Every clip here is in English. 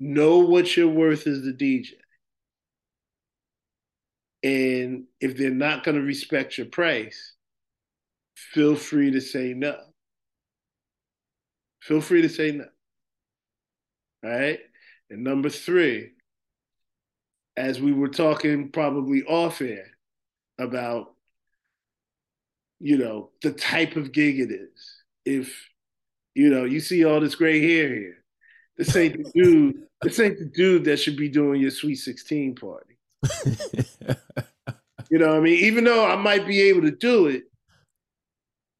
Know what your worth as the DJ. And if they're not going to respect your price, feel free to say no. Feel free to say no. All right. And number three, as we were talking probably off air about, you know, the type of gig it is. If, you know, you see all this gray hair here, this ain't the dude. This ain't the dude that should be doing your Sweet 16 party. You know what I mean? Even though I might be able to do it,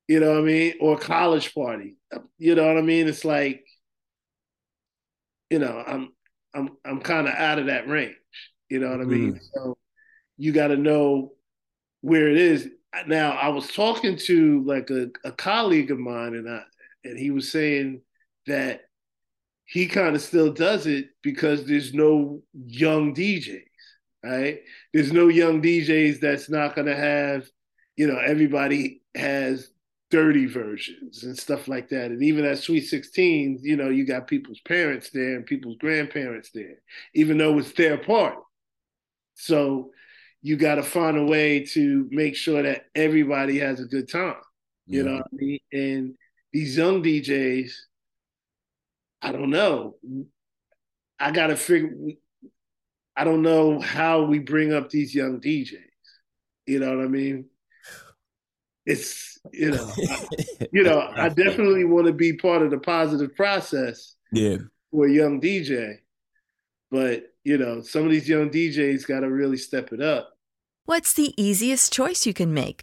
you know what I mean? Or college party. You know what I mean? It's like, you know, I'm I'm I'm kind of out of that range. You know what I mean? Mm. So you got to know where it is. Now, I was talking to like a, a colleague of mine, and I and he was saying that he kind of still does it because there's no young DJs, right? There's no young DJs that's not going to have, you know, everybody has dirty versions and stuff like that. And even at Sweet 16, you know, you got people's parents there and people's grandparents there, even though it's their party. So you got to find a way to make sure that everybody has a good time. You know what I mean? And these young DJs, I don't know. I got to figure. I don't know how we bring up these young DJs. You know what I mean? It's you know, I- you know. I definitely want to be part of the positive process Yeah. for a young DJ, but you know, some of these young DJs got to really step it up. What's the easiest choice you can make?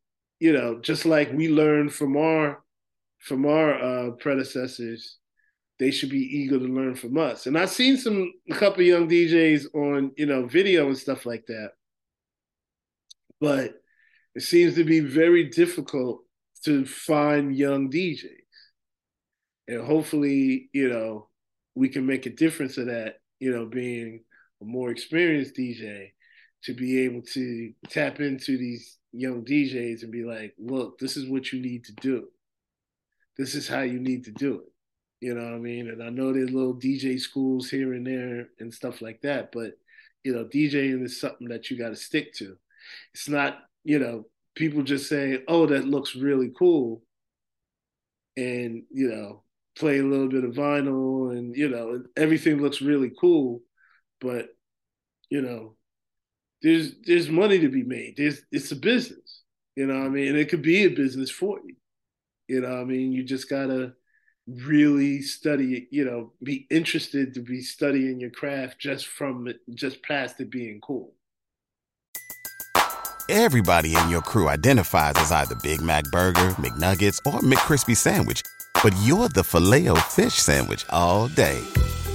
you know just like we learned from our from our uh predecessors they should be eager to learn from us. And I've seen some a couple young DJs on you know video and stuff like that, but it seems to be very difficult to find young DJs. And hopefully, you know, we can make a difference of that, you know, being a more experienced DJ to be able to tap into these young DJs and be like, look, this is what you need to do. This is how you need to do it. You know what I mean? And I know there's little DJ schools here and there and stuff like that, but you know, DJing is something that you got to stick to. It's not, you know, people just say, "Oh, that looks really cool," and you know, play a little bit of vinyl, and you know, everything looks really cool, but you know, there's there's money to be made. There's it's a business, you know. What I mean, and it could be a business for you. You know, what I mean, you just gotta really study you know be interested to be studying your craft just from just past it being cool everybody in your crew identifies as either big mac burger mcnuggets or mccrispy sandwich but you're the filet fish sandwich all day